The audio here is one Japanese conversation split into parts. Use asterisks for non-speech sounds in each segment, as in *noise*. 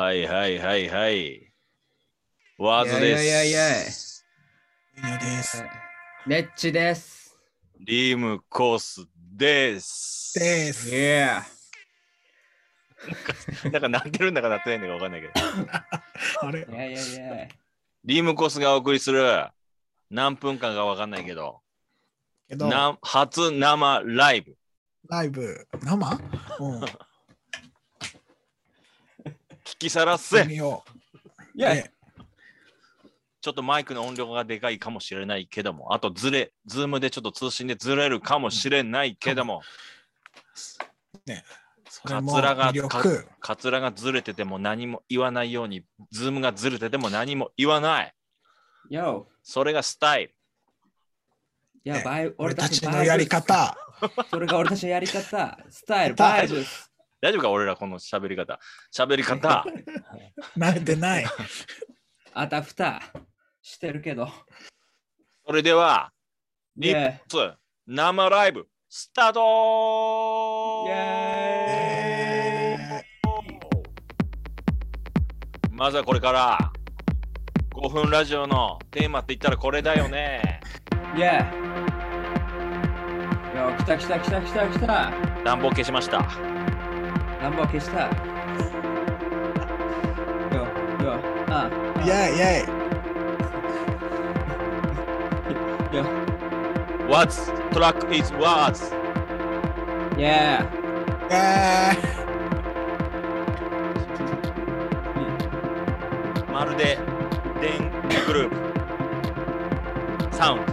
はいはいはいはい。ワーズです。いやいやいやいやいやです。レッチです。リムコスです。です。Yeah. なんか鳴ってるんだか鳴ってないんだかわかんないけど。あれいやいやいや。リムコスがお送りする何分間かわかんないけど、けど、な初生ライブ。ライブ、生うん。聞きさらせ。ちょっとマイクの音量がでかいかもしれないけども、あとずれ、ズームでちょっと通信でずれるかもしれないけども、それもカツラが。カツラがずれてても何も言わないように、ズームがずれてても何も言わない。Yo. それがスタイル。いや、ねバイ俺俺たちのやり方。*laughs* それが俺たちのやり方。スタイル、スタイルバイブス。大丈夫か俺らこの喋り方。喋り方。*laughs* 慣れてない。あたふたしてるけど。それでは、リ.ップ生ライブスタートーまずはこれから5分ラジオのテーマって言ったらこれだよね。Yeah. Yo, 来た来た来た来た来た。暖房消しました。ナンバー消した。Yo, yo, あ。ーイェイイェイ。*laughs* Yo, What's track is words? yeah. えまるで電気グループ。サウンド。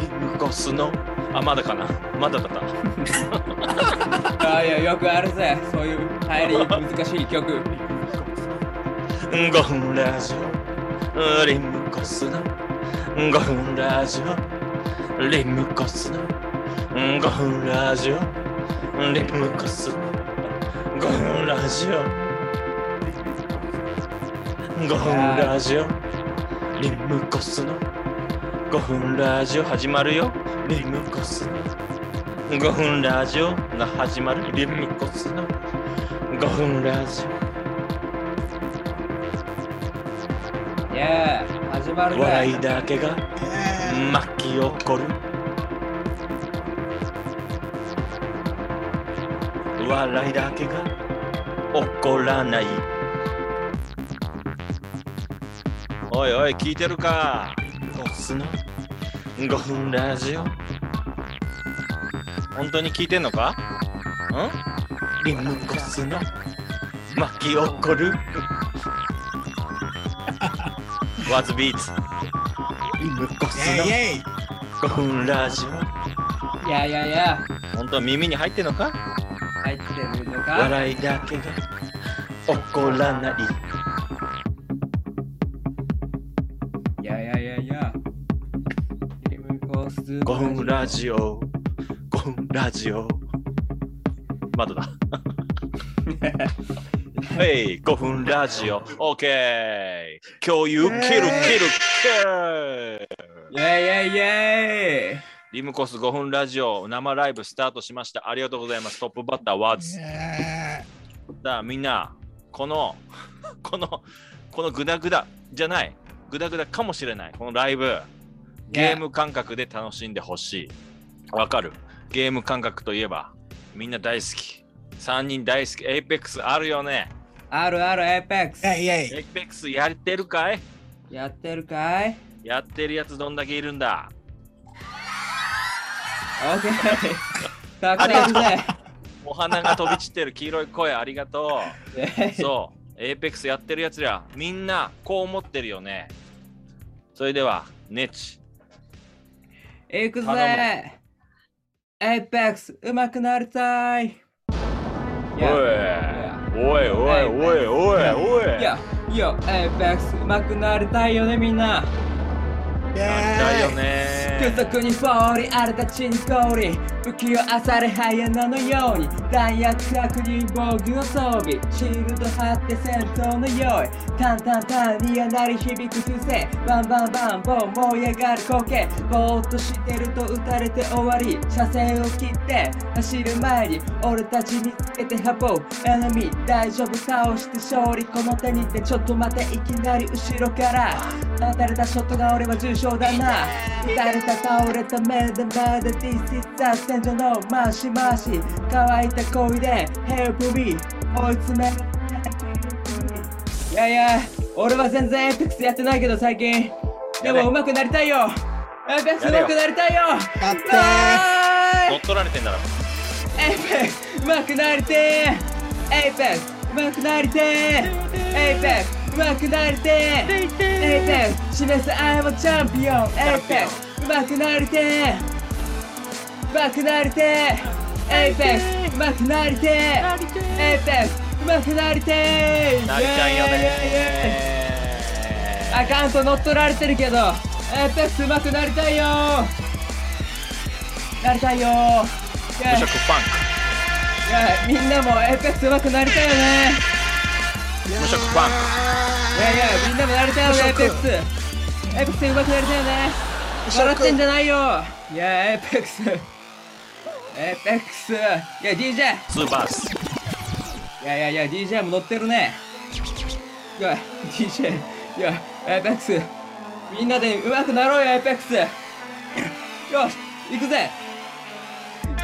リムコスの。あ、まだかなまだだった。*laughs* あいや、よくあるぜ。そういう入り難しい曲。5分ラジオ。リムコスの。5分ラジオ。リムコスの。5分ラジオ。リムコスの。5分ラジオ。5分ラジオ。リムコスの。5分ラジオ始まるよ。リムコスの。5分ラジオが始まる。リムコスの。5分ラジオ。Yeah. 始まる笑いぜ。だけが巻き起こる笑いだけが起こらないおいおい聞いてるかボスの5分ラジオ。本当に聞いてんのか？ん？リムコスの。巻き起こる。*laughs* ワズビーツ。リムコスの。ーイェイイェイ。5分ラジいやいやいや。オ本当は耳に入ってんのか？入ってるのか？笑いだけが起こらないい5分ラジオ。5分ラジオ。まだだ。はい5分ラジオ。OK 共有キルキルキルイェイ。イェイイェイ。リムコス5分ラジオ生ライブスタートしました。ありがとうございます。トップバッターワーズ。えだみんなこのこのこのグダグダじゃない。グダグダかもしれない。このライブゲーム感覚で楽しんでほしい。わかる？ゲーム感覚といえばみんな大好き。3人大好き。APEX あるよね。あるあるエイペックス。ーイェイイェイ。APEX やってるかい？やってるかい？やってるやつどんだけいるんだ？オッケー。*laughs* たくさんいるぜ。お花が飛び散ってる黄色い声ありがとう。イそう、APEX やってるやつら、みんなこう思ってるよね。それでは、ネチ。行く頼ぜエイペックス上手くなりたい。おい、おい、おい、おい、おい、おい。いや、いや、エイペックス上手くなりたいよねみんなイだよェー空にフォーリー荒れた地に氷不器用あされハイエナのように弾薬確認防具の装備シールド張って戦闘の用意タンタンタンにやなり響く風船バンバンバンボン燃え上がる苔ぼーっとしてると撃たれて終わり車線を切って走る前に俺たち見つけて運ぶエネミー大丈夫倒して勝利この手にてちょっと待ていきなり後ろから放たれたショットが俺は重傷だな。撃たれた倒れた目でまだ This is the 戦場のマシマシ。乾いた声で Help me 追い詰め。るいやいや俺は全然エイペックスやってないけど最近。でも上手くなりたいよ。エイペックス上手くなりたいよ。やって。乗っ取られてんだろ。エイペックス上手くなりてー。エイペックス上手くなりてー。エイペックス上手くなりてーエイペックス示す I'm a champion エイペックス上手くなりてー上手くなりてーエイペックス上手くなりてーエイペックス上手くなりてーなりたいよね。アカウント乗っ取られてるけどエイペックス上手くなりたいよ。なりたいよ。無職ファンいやみんなもエイペックス上手くなりたいよね無職ファン。いやいやみんなもなりたいよねエイペックス。エイペックス上手くなりたいよね。笑ってんじゃないよ。いやエイペックス。エイペックス。いや DJ ツーバー。スいやいやいや DJ も乗ってるね。いや DJ いやエイペックス。みんなで上手くなろうよエイペックス。よし行くぜ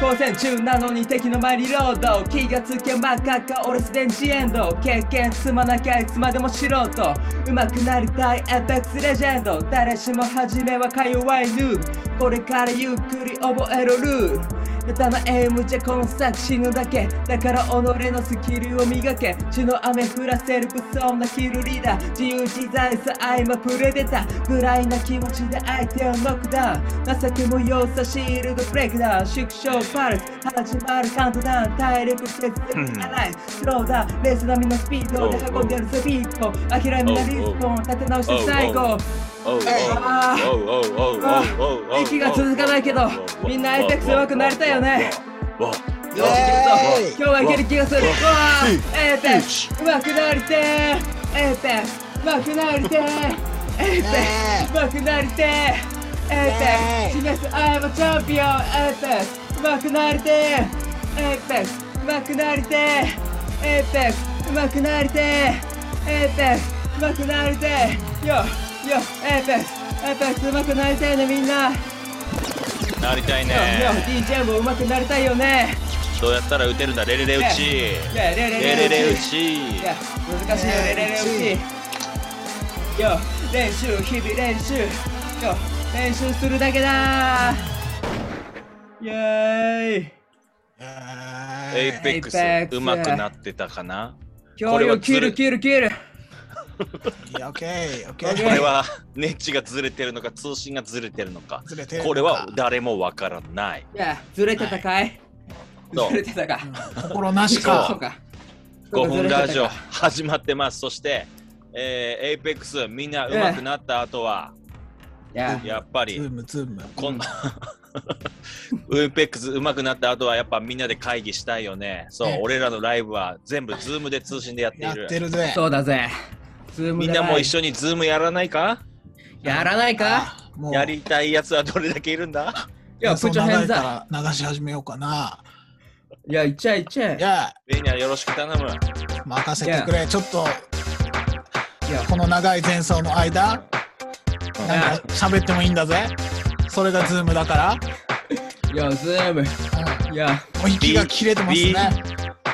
交戦中なのに敵の前リロード。気がつけばかか俺すでに the end 経験積まなきゃいつまでも素人上手くなりたいエイペックスレジェンド。誰しも初めはか弱い noob。これからゆっくり覚えろルール。下手なエイムじゃこの先死ぬだけだから己のスキルを磨け血の雨降らせる不遜なキルリーダー。自由自在さ愛もプレデター。ぐらいな気持ちで相手をノックダウン情けもよさシールドブレイクダウン縮小パル。ス始まるカウントダウン体力節うん洗いスローダウンレース並みのスピードで運んでるスピード諦めなリスポン立て直して最後。おおうあーおおおおおおう息が続かないけどみんなエイペックス上手くなりたいよね今日はいける気がするわーエイペックス上手くなりてエイペックス上手くなりてエイペックス上手くなりてエイペックス示す I'm a champion エイペックス上手くなりてエイペックス上手くなりてエイペックス上手くなりてエイペックス上手くなりてよよエイペックスエイペックス上手くなりたいねみんな。よなりたいよね DJ も上手くなりたいよね。どうやったら打てるんだ？レレレ打ち。レレレ打打ち。ちいや難しいよレレレ打ち。よ練習日々練習。よ練習するだけだ。イエーイ。エイペックスうまくなってたかな？今日よ切る切る切るいやオッケーオッケオッケーこれはネッチがずれてるのか通信がずれてるのか。ずれてるのか。これは誰もわからない。いやずれてたかい？ずれてたか？心なしそうか。か5分ラジオ始まってます。そしてえー、エイペックスみんな上手くなった後はいや。やっぱりズームズーム。こんなエイペックス上手くなった後はやっぱみんなで会議したいよね。そうええ。俺らのライブは全部ズームで通信でやっていやっるてるぜ。そうだぜみんなも一緒緒にズームやらないか？やらないか？あもう。やりたいやつはどれだけいるんだ？いやプチョヘンザから流し始めようかな。いやいっちゃいっちゃいいや。ベニャよろしく頼む。任せてくれ。ちょっと。いや。この長い前奏の間。なんか喋ってもいいんだぜ。それがズームだから。いやズーム。うん。いや。もう息が切れてますね。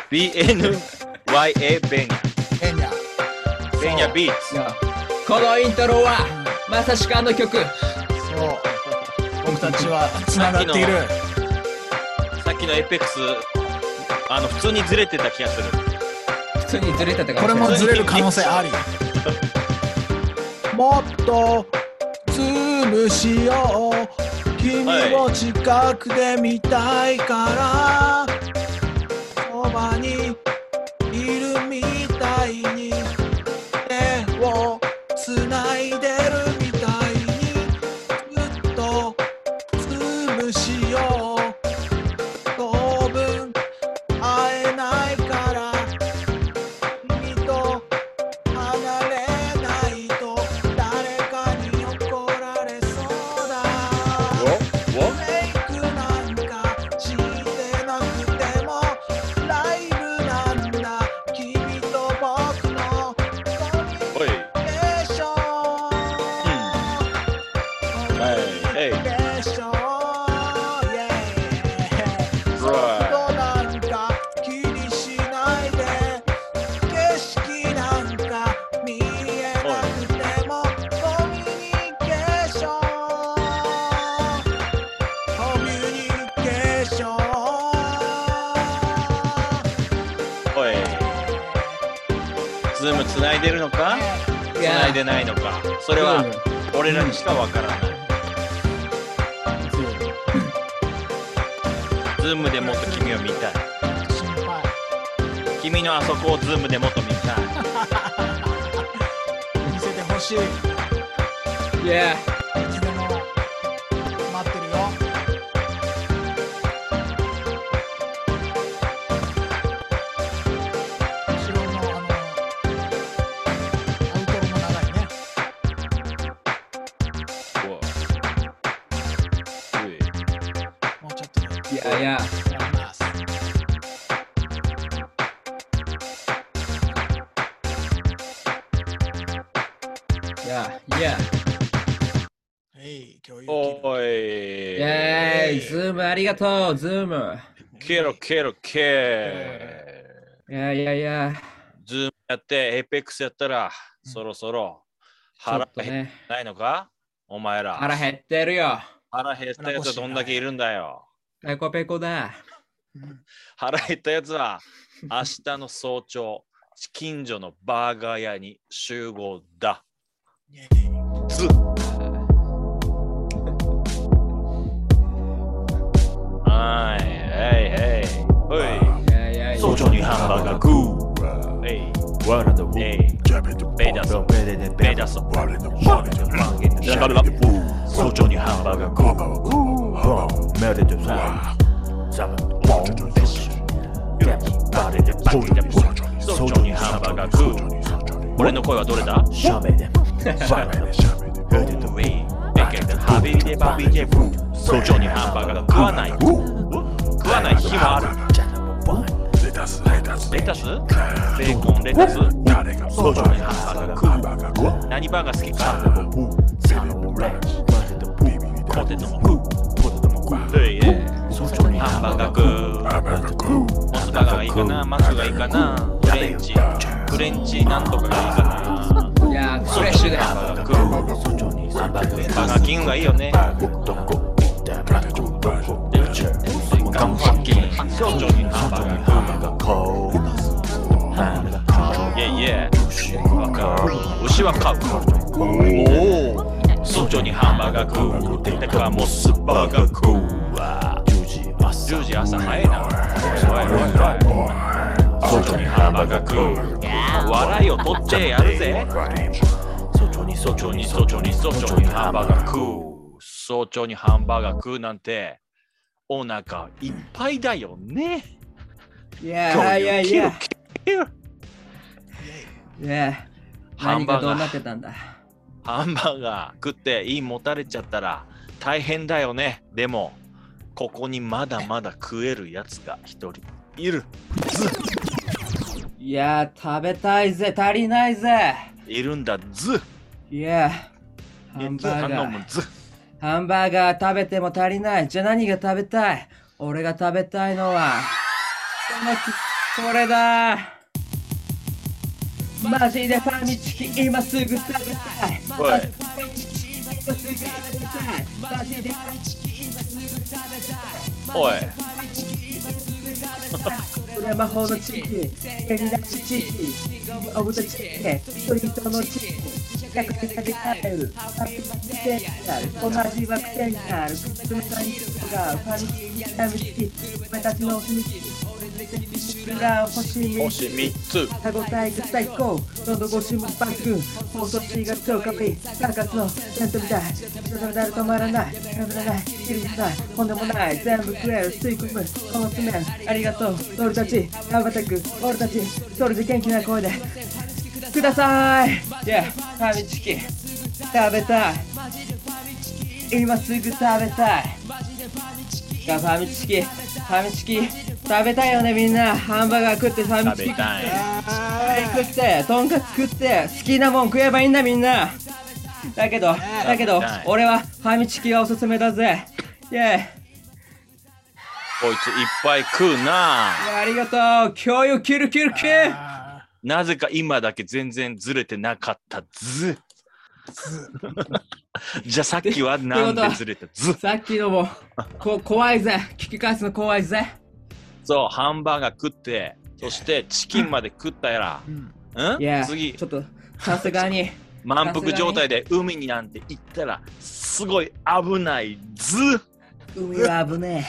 BNYA ベニャ変やベニャビーツこのイントロはまさしくあの曲。そう。僕たちはつながっている。さっきのエイペックスあの普通にずれてた気がする。普通にずれてたかこれももしれない。ずれる可能性あり。もっとズームしよう。君を近くで見たいから。そばにそれは俺らにしかわからない。ズームでもっと君を見たい。心配。君のあそこをズームでもっと見たい。*laughs* 見せてほしいい。Yeah とで Yeah, yeah やります Yeah, yeah はい共有おいイェーイズームありがとう。ズームケロケロケ Yeah, yeah, yeah ズームや。ってエイペックスやったらうん。そろそろちょ腹減っっとねないのか？お前ら。腹減ってるよ。腹減ったやつはどんだけいるんだよペコペコだ。うん。腹減ったやつは明日の早朝近所のバーガー屋に集合だ。はいはいはい。ほい。早朝にハンバーガー食う。えい。わらだえい。ベイダソベレでベイダソワレでワレでマゲでシャレで早朝にハンバーガー食うボンメレでサザムボンベッシュゲッバレでバキで早朝にハンバーガー食う俺の声はどれだ?シャメでワレでヘデとウェイベケでハビリでバビでブー早朝にハンバーガーが食わない食わない日もあるジャナもボンレタスベーコンレタス早朝にハンバーガー食う何バーガー好きかサムもレッジマジでブーポテトも食うポテトも食うへいえ早朝にハンバーガー食うモスバーガーがいいかなマックがいいかなフレンチ。フレンチなんとかがいいかな。いやフレッシュハンだバーガーハンバーガーバーガーキングがいいよね。ガンパッキン早朝にハンバーガー食うコーハンバーガイェイイェイわかる牛は飼う。おお早朝にハンバーガー食うだからモスバーガー食うわ。ー10時朝10時朝早いな。おいおいおい早朝にハンバーガー食う。笑いを取ってやるぜ。早朝に早朝に早朝に早朝にハンバーガー食う。早朝にハンバーガー食うなんてお腹いっぱいだよね。yeah, 日キロ yeah キロ Yeah ハンバーガー。どうなってたんだハンバーガー食っていい持たれちゃったら大変だよね。でも、ここにまだまだ食えるやつが一人いる。いや食べたいぜ足りないぜいるんだ、ず。いやハンずバーガー。ハンバーガー食べても足りないじゃあ何が食べたい？俺が食べたいのは *laughs* これだマジでファミチキ今すぐ食べたいおい、おい、これは魔法のチキン手に出すチキンオブザチキンストリートのチキン100円で買えるハッピー癖になるこの味は癖になる口の感じがファミチキファミチキ俺たちのお墨付きが欲しい。星3つ。歯ごたえが最高喉越しもバック放送しが超カピサーカスのセントみたい。人のだる止まらない。食べらない。切りない。とんでもない。全部食える吸い。込むこの爪ありがとう俺たち羽ばたく俺たちそれで元気な声でください。い。やファミチキ食べたい。今すぐ食べたい。がファミチキファミチキ食べたいよねみんなハンバーガー食ってファミチキ食ってとんかつ食って好きなもん食えばいいんだみんなだけど、だけどはい、俺はファミチキがおすすめだぜ。イェイ。こいついっぱい食うな。ありがとう。共有キルキルキル。あなぜか今だけ全然ずれてなかったず。じゃあさっきはなんでずれた？ず。さっきのも、こ怖いぜ。聞き返すの怖いぜ。そう、ハンバーガー食って、そしてチキンまで食ったやら。うん次ちょ、っと、さすがに。*laughs* 満腹状態で海になんて行ったら、すごい危ないず。海は危ね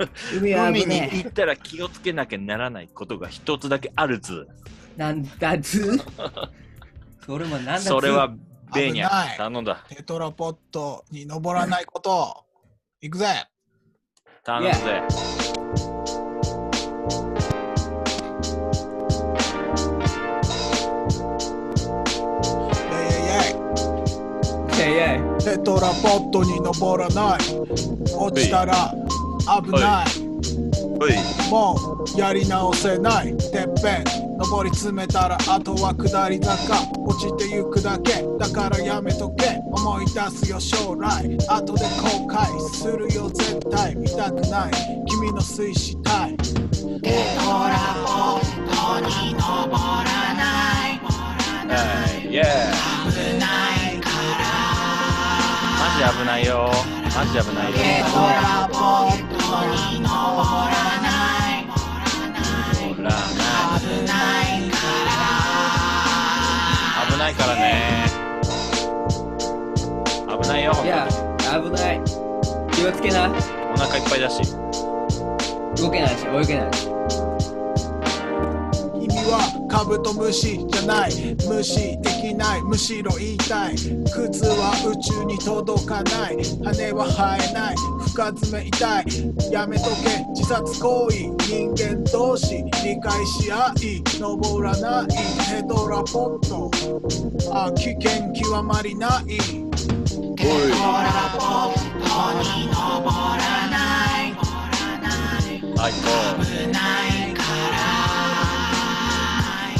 え。海は海に危ね行ったら気をつけなきゃならないことが一つだけあるず。え。なんだず？それもなんだず？それはベーニャ。頼んだ。テトラポットに登らないこと。行くぜ。頼むぜ。テトラポットに登らない。落ちたら危ない。もうやり直せないてっぺん。登り詰めたらあとは下り坂。落ちてゆくだけ。だからやめとけ。思い出すよ将来。後で後悔するよ絶対。見たくない。君の水死体はい、イェーマジ危ないよ。マジ危ないよ。ほらな危ないからね。危ないよ、いや危ない。気をつけな。お腹いっぱいだし。動けないし、泳げないし。君はカブトムシじゃない無視できない。むしろ言いたい。靴は宇宙に届かない。羽は生えない。深爪痛い。やめとけ。自殺行為。人間同士理解し合い。登らない。ヘドラポット。あ危険極まりない。アイコ。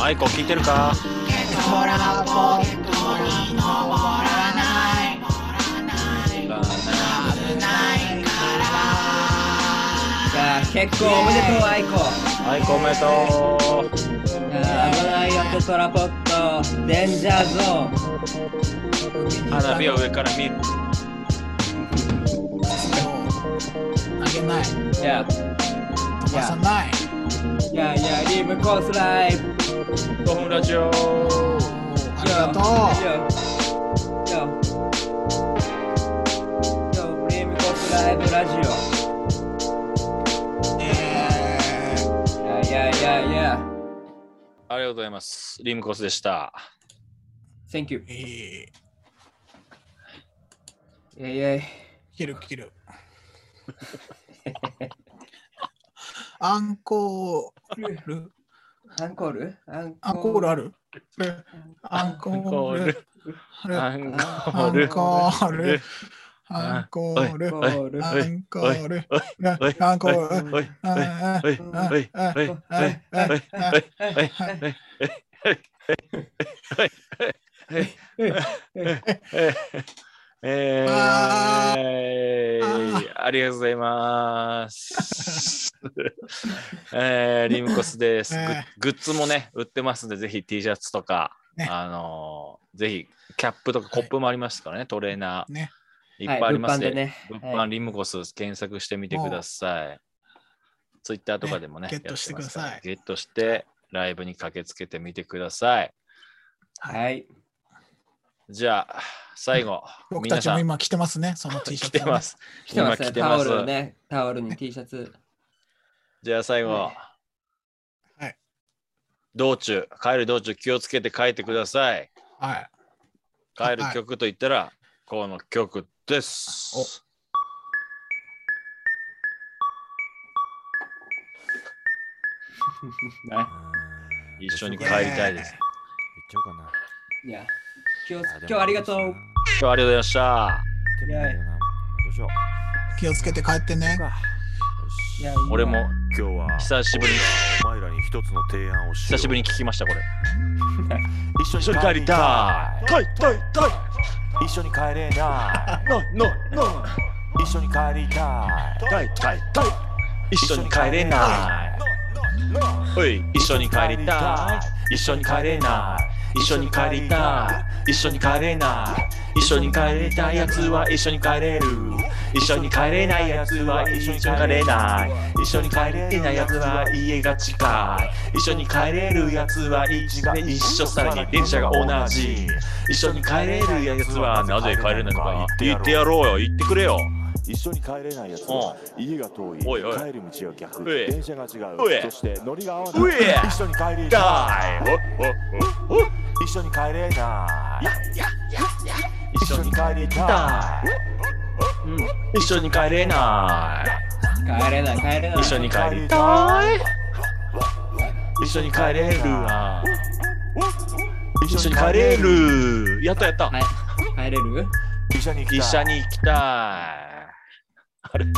アイコ聞いてるか？いや、結構おめでとう、アイコ。アイコおめでとう。危ないよ、テトラポット。デンジャーゾーン。花火を上から見る。投げないいや、飛ばさないいやいや、リムコースライブ。5分ラジオ。ありがとう Yo. Yo. Yo, リムコースライブラジオ。えーいやいやいやいや。ありがとうございます。リムコスでした。Thank you. えーいやいやい切る *laughs* 切る。アンコール？アンコール？アンコールある？アンコール。アンコアール。ンコール。アンコール。コール。アンコール。アンコール。おいおいおいおいおいおいおいえー、ありがとうございます。*laughs* えー、リムコスです。グえグッズもね、売ってますんで、ぜひ T シャツとか、ねあのーぜひキャップとかコップもありますからね、トレーナー。ね。いっぱいありますはい物販でね物は販リムコス検索してみてください。ツイッターとかでもね、ねゲットしてくださいゲットして、ライブに駆けつけてみてください。はい。じゃあ、最後、僕たちも今着てますね、その T シャツ。*laughs* 来てま。す。来てますね。タオ今来てます。ルね。タオルに T シャツ。じゃあ最後、はい道中、帰る道中気をつけて帰ってください。はい。帰る曲といったら、この曲です。*laughs* 一緒に帰りたいです。言っちゃおうかな。いや、今日今日ありがとう。今日はありがとうございました。どうしよう。気をつけて帰ってね俺も今日は久しぶりに。お前らに一つの提案をしよう。久しぶりに聞きましたこれ。*laughs* 一緒に帰りたい。たい。たいたい。一緒に帰れない。一緒に帰りたい。たいたいたい。一緒に帰れない。おい一緒に帰りたい。一緒に帰れない。一緒に帰りたい。一緒に帰れない。一緒に帰れたやつは一緒に帰れる一緒に帰れないやつは一緒に帰れない。一緒に帰れないやつは家が近い。一緒に帰れるやつは一一緒さらに電車が同じ。一緒に帰れるやつはなぜ帰れないのか。言ってやろうよ。言ってくれよ。一緒に帰れないやつは家が遠い。おいおい。帰る道が逆。電車が違う。そして乗りが合わない。一緒に帰れだない。一緒に帰れない。一緒に帰りただい一緒に帰れな帰れない。帰れない。い一緒に帰りたい。一緒に帰れるわ。い一緒に帰れる。やったやった。はい。帰れる？医者に行きたい。医者に行きたい。あれ？い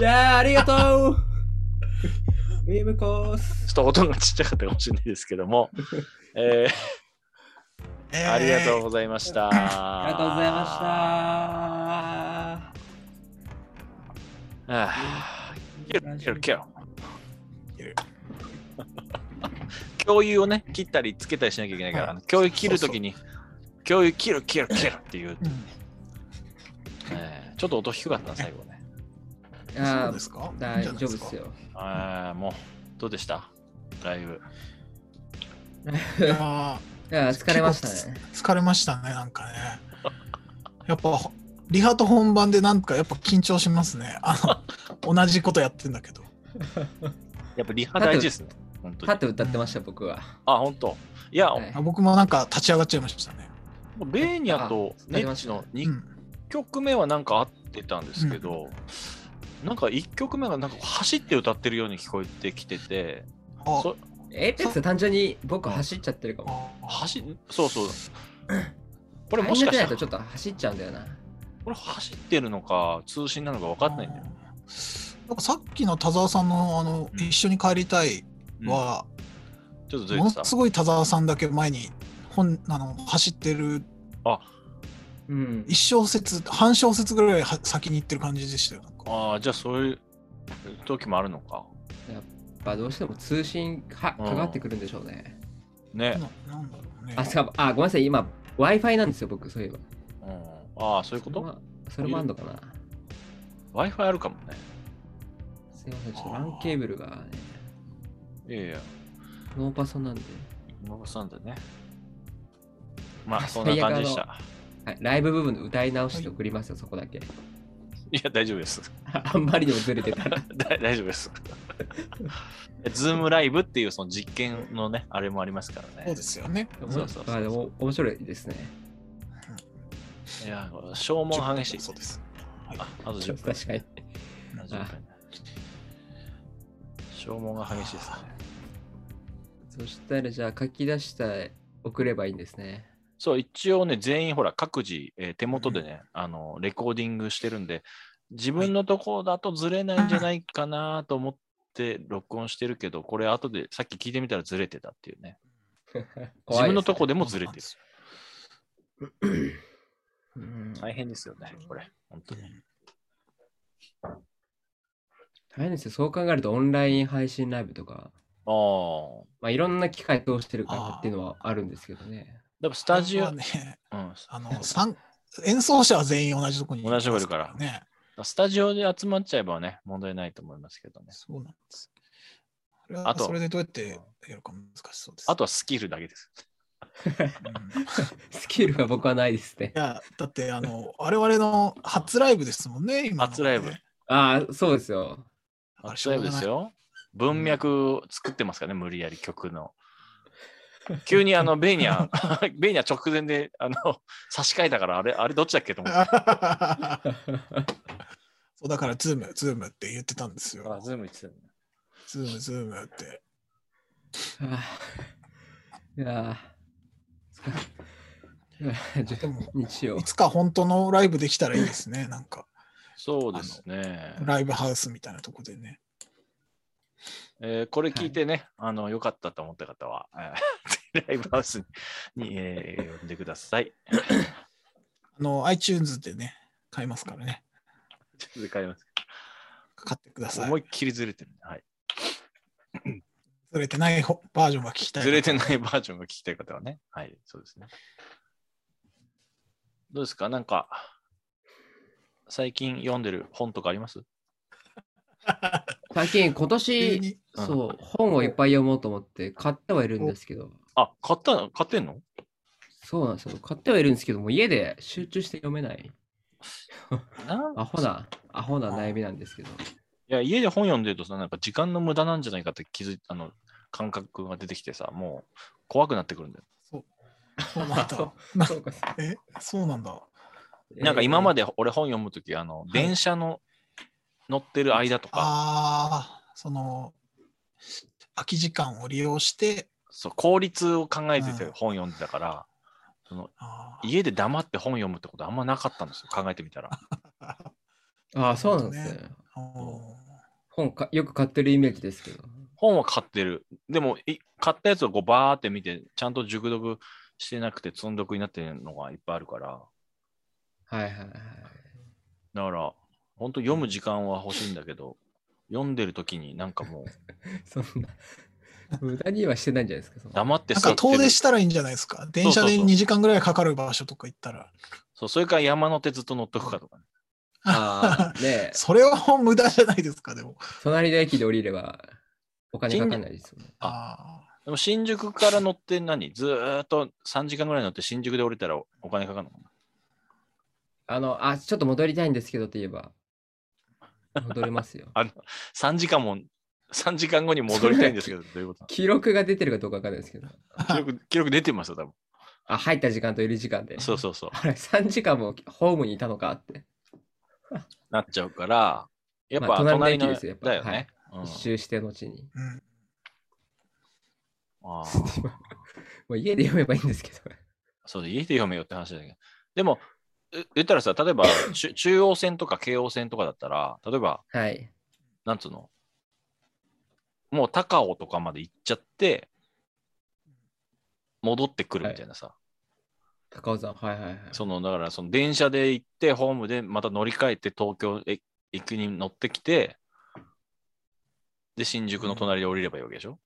やーありがとう。ウィムコース。ちょっと音がちっちゃかったかもしれないですけども、ええー、ありがとうございました。ありがとうございました。はあキルキルキル共有をね、切ったりつけたりしなきゃいけないから、うん共有切るときに、共有切る切る切るっていう、うん。えーちょっと音低かったな、最後ね。いやーそうですか？大丈夫ですよ。もう、どうでした？だいぶ。疲れましたね。ー疲れましたねなんかね。やっぱリハと本番でなんかやっぱ緊張しますね。あの同じことやってんだけど。*laughs* やっぱリハ大事ですね。本当に。パッと歌ってました僕は。あ、本当。いや、はい。あ僕もなんか立ち上がっちゃいましたね。もうベーニャとあネッチのう2ん。曲目はなんか合ってたんですけど、なんか1曲目がなんか走って歌ってるように聞こえてきてて、あ。そエイペックス単純に僕走っちゃってるかも。あ走そうそう。これももしかしたら、ちょっと走っちゃうんだよな。これ走ってるのか通信なのか分かんないんだよ。なんかさっきの田沢さんのあの、うん。一緒に帰りたいは、ちょっとずものす。ごい田沢さんだけ前に本あの走ってるうん。一小節半小節ぐらいは先に行ってる感じでしたよなんか。ああ、じゃあそういう時もあるのか。やっぱどうしても通信かうんかかってくるんでしょうねね。ななんだろうねあしかもあごめんなさい今 w i f i なんですよ僕そういえばうん、ああ、そういうこと？それはそれもあんのかな ?Wi-Fi あるかもね。すいませんちょっと LAN ケーブルがねいやいや、ノーパソなんで、ノブさんだね。まあ、そんな感じでした。はい、ライブ部分で歌い直して送りますよ、そこだけいや、大丈夫です。あんまりにもずれてた *laughs* らだ大丈夫です。*laughs* ズームライブっていうその実験のね、あれもありますからそうね。ですよね。そうそうそうあでも面白いですね。いや、消耗激しい。そうです。はい。あ、あと10分。確かにあと10分消耗が激しいですね。そしたらじゃあ書き出した送ればいいんですね。そう、一応ね、全員ほら、各自、えー手元でね、あの、レコーディングしてるんで、自分のところだとずれないんじゃないかなと思って録音してるけど、これ後でさっき聞いてみたらずれてたっていうね。*laughs* 自分のとこでもずれてる。うん大変ですよね、これ。本当に。大変ですよそう考えるとオンライン配信ライブとか、ああ。まあ、いろんな機械通してるからっていうのはあるんですけどねでもスタジオ、ねうん、あの三演奏者は全員同じとこに同じとこいるからねスタジオで集まっちゃえばね、問題ないと思いますけどね。そうなんですあとはそれでどうやってやるか難しそうですあとはスキルだけです。う *laughs* んスキルは僕はないですねいやだってあの我々の初ライブですもんね今ね初ライブああそうですよ初ライブですよ。文脈作ってますからね、無理やり曲の。*laughs* 急にあの、ベーニャ、*laughs* ベーニャ直前で、あの、差し替えたから、あれ、あれどっちだっけと思って。*laughs* そうだからズームズームって言ってたんですよ。あ、ズーム言ってたね。ズームズームって。*sighs* いやでも日曜いつか本当のライブできたらいいですねなんか。そうですね。ライブハウスみたいなとこでね。えーこれ聞いてね、あの、よかったと思った方は、えーライブハウスに、えー呼んでください。あの、iTunes でね、買いますからね。ちょっと買います。買ってください。思いっきりずれてるね。はい。ずれてないほバージョンが聞きたい。ずれてないバージョンが聞きたい方はね。はい、そうですね。どうですか？なんか、最近読んでる本とかあります？最近、今急年、そう、本をいっぱい読もうと思って買ってはいるんですけど、あ、買ったの買ってんの？そうなんですよ。買ってはいるんですけども、家で集中して読めない。なんアホな、アホな悩みなんですけど。いや、家で本読んでるとさ、なんか時間の無駄なんじゃないかって気づいあの、感覚が出てきてさ、もう怖くなってくるんだよ。そうなんそだ *laughs* う。なそうかえ、そうなんだ。なんか今まで。で俺本読むとき、あの、い電車の乗ってる間とか、ああ、その、空き時間を利用して、そう効率を考えててうん本読んでたから、その家で黙って本読むってことあんまなかったんですよ、考えてみたら。*laughs* ああ、そうなんですね。お本かよく買ってるイメージですけど。本は買ってる。でも、い買ったやつをこうバーって見て、ちゃんと熟読してなくて積んどくになってるのがいっぱいあるから、はいはいはい。だから、本当読む時間は欲しいんだけど、読んでる時になんかもう *laughs* そんな、無駄にはしてないんじゃないですか。その黙ってなんか遠出したらいいんじゃないですか？電車でそうそうそう2時間ぐらいかかる場所とか行ったら。そう、それから山の手ずっと乗っとくかとかね。ああ、ねえ *laughs* それは無駄じゃないですか、でも。隣の駅で降りればお金かかんないですよね。あでも新宿から乗って何？ずーっと3時間ぐらい乗って新宿で降りたらおお金かかるのかな？あの、あ、ちょっと戻りたいんですけどって言えば、戻れますよ。*laughs* あの、3時間も、3時間後に戻りたいんですけど、どういうこと？な記録が出てるかどうかわかんないですけど。の記録記録出てますよ、多分。あ、入った時間といる時間で。そうそうそう。あれ、3時間もホームにいたのかって。なっちゃうから、やっぱまあ隣の隣の、駅ですよやっぱだよね。うん一周して後に。あ、*laughs* もう家で読めばいいんですけど。そうで、家で読めよって話だけど。でも、う言ったらさ、例えば *laughs* 中中央線とか京王線とかだったら、例えば、はい。なんつうの、もう高尾とかまで行っちゃって、戻ってくるみたいなさ、高尾さん、はいはいはい。その、だから、その電車で行って、ホームでまた乗り換えて東京へ行くに乗ってきて、で、新宿の隣で降りればいいわけでしょ、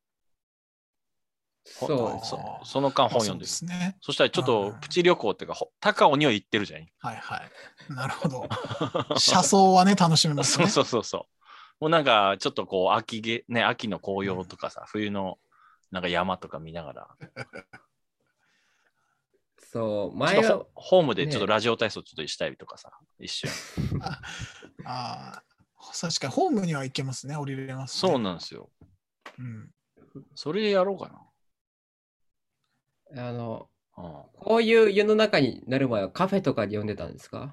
ほそうそね。その間本そう読んでる。ですね。そしたらちょっうんとプチ旅行っていうか、ほ高尾には行ってるじゃん。はいはい。なるほど。*laughs* 車窓はね、楽しめますね。*laughs* そうそうそうそう。もうなんか、ちょっとこう、秋げ、ね、秋の紅葉とかさ、冬のなんか山とか見ながら、*laughs* そう、前はホホームでねちょっとラジオ体操ちょっとしたりとかさ、一瞬。あ *laughs* あー確かにホームには行けますね、降りれます、ね。そうなんですよ。うん。それでやろうかあの、な。こういう世の中になる前はカフェとかに読んでたんですか？うん、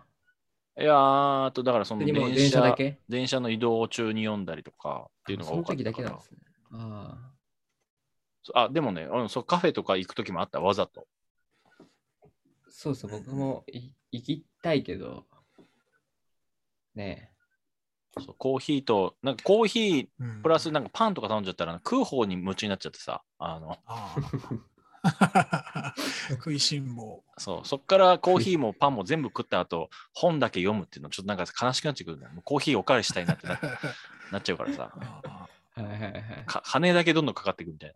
いやーあと、だからその電車電車だけ？電車の移動中に読んだりとかっていうのがその多かったから。時だけなんですね。あそあ、でもね、うん、そうカフェとか行く時もあった、わざと。あ。そうそう、僕もい行きたいけど、ねそうコーヒーと、なんかコーヒーうん。プラスなんかパンとか頼んじゃったら、食う方に夢中になっちゃってさ、あの、ああ *laughs* 食いしん坊。そう、そっからコーヒーもパンも全部食った後、本だけ読むっていうのちょっとなんか悲しくなってくるんだよ。コーヒーおかわりしたいなってな *laughs* なっちゃうからさ、あえ。はいはいはい。か金だけどんどんかかっていくみたい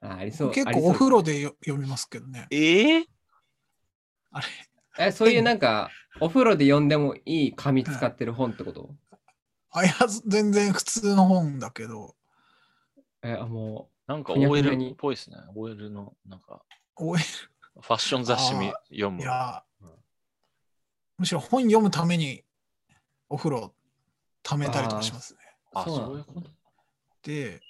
な。あありそう。結構お風呂でよ読みますけどね。ええあれえ、そういうなんか、お風呂で読んでもいい紙使ってる本ってこと？あ、いや、全然普通の本だけど、え、あ、もなんか OL にっぽいですね。OL のなんかおえファッション雑誌みあ読むい。やうん、むしろ本読むためにお風呂溜めたりとかしますね。あ、そういうこと？で、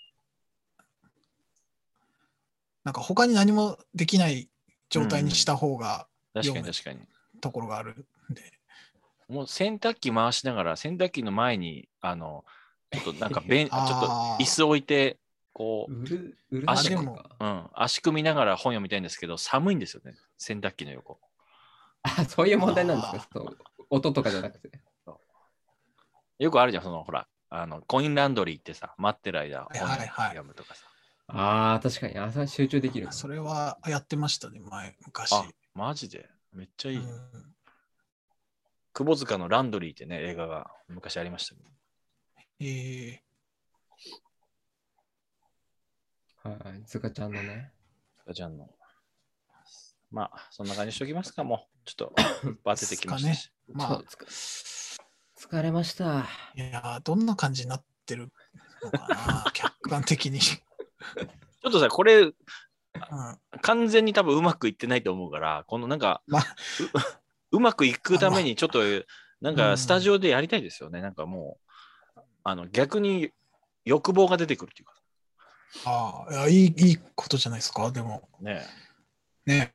なんか他に何もできない状態にした方が確かに確かに。ところがあるんで。もう洗濯機回しながら、洗濯機の前に、あの、ちょっとなんかべん、*laughs* ちょっと椅子置いて、こう、う、うる、うる足さいでもか。うん、足組みながら本読みたいんですけど、寒いんですよね。洗濯機の横。あ、そういう問題なんですあかそう音とかじゃなくて。よくあるじゃん、その、ほら、あの、コインランドリーってさ、待ってる間、はいはいはい本読むとかさ。ああ、確かに。あ、それ集中できる。それはやってましたね、前、昔。あ、マジで？めっちゃいい。うん窪塚のランドリーってね、映画が昔ありましたけど。えはい。ズカちゃんのね。スカちゃんの。まあ、そんな感じにしときますか、もう。ちょっと、*laughs* バテてきましたし。ー、まそうつか疲れました。あ、いやー、どんな感じになってるのかな、*laughs* 客観的に。ちょっとさ、これ、うん、完全に多分うまくいってないと思うから、このなんか、まあ、ううまくいくためにちょっと、なんかスタジオでやりたいですよね。なんかもう、あの逆に欲望が出てくるっていうかああ、いやいい、いいことじゃないですか、でも。ね。ね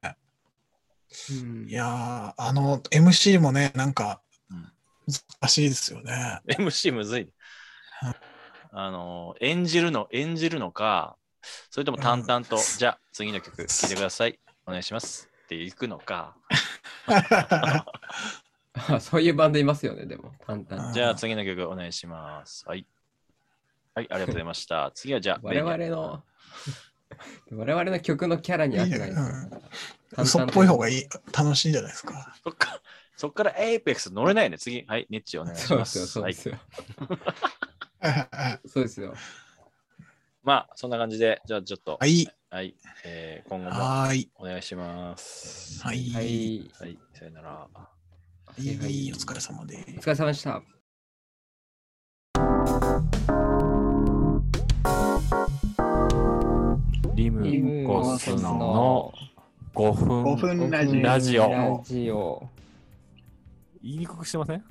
うんいやー、あの、MC もね、なんかうん、難しいですよね。MC むずい。あの、演じるの、演じるのか、それとも淡々と、じゃあ次の曲聴いてください。お願いします。って行くのか、*laughs* *laughs* あそういうバンドいますよね、でも。簡単に。じゃあ次の曲お願いします。はい。はい、ありがとうございました。次はじゃあ、我々の、*laughs* 我々の曲のキャラに合ってないですよ。淡嘘っぽい方がいい、楽しいんじゃないですか。そっか、そっからエイペックス乗れないね。次、はい、ニッチお願いしま。そうですそうですよ。そうですよ。まあ、そんな感じで、じゃあちょっと、はい、はい、えー今後もはーい、お願いします。はい、ははい、い。はい、さよなら。はいはいお疲れ様でお疲れ様でした。リムコスの5分5分ラジオ。ラジオ。ラジオ。言いにくくしてません？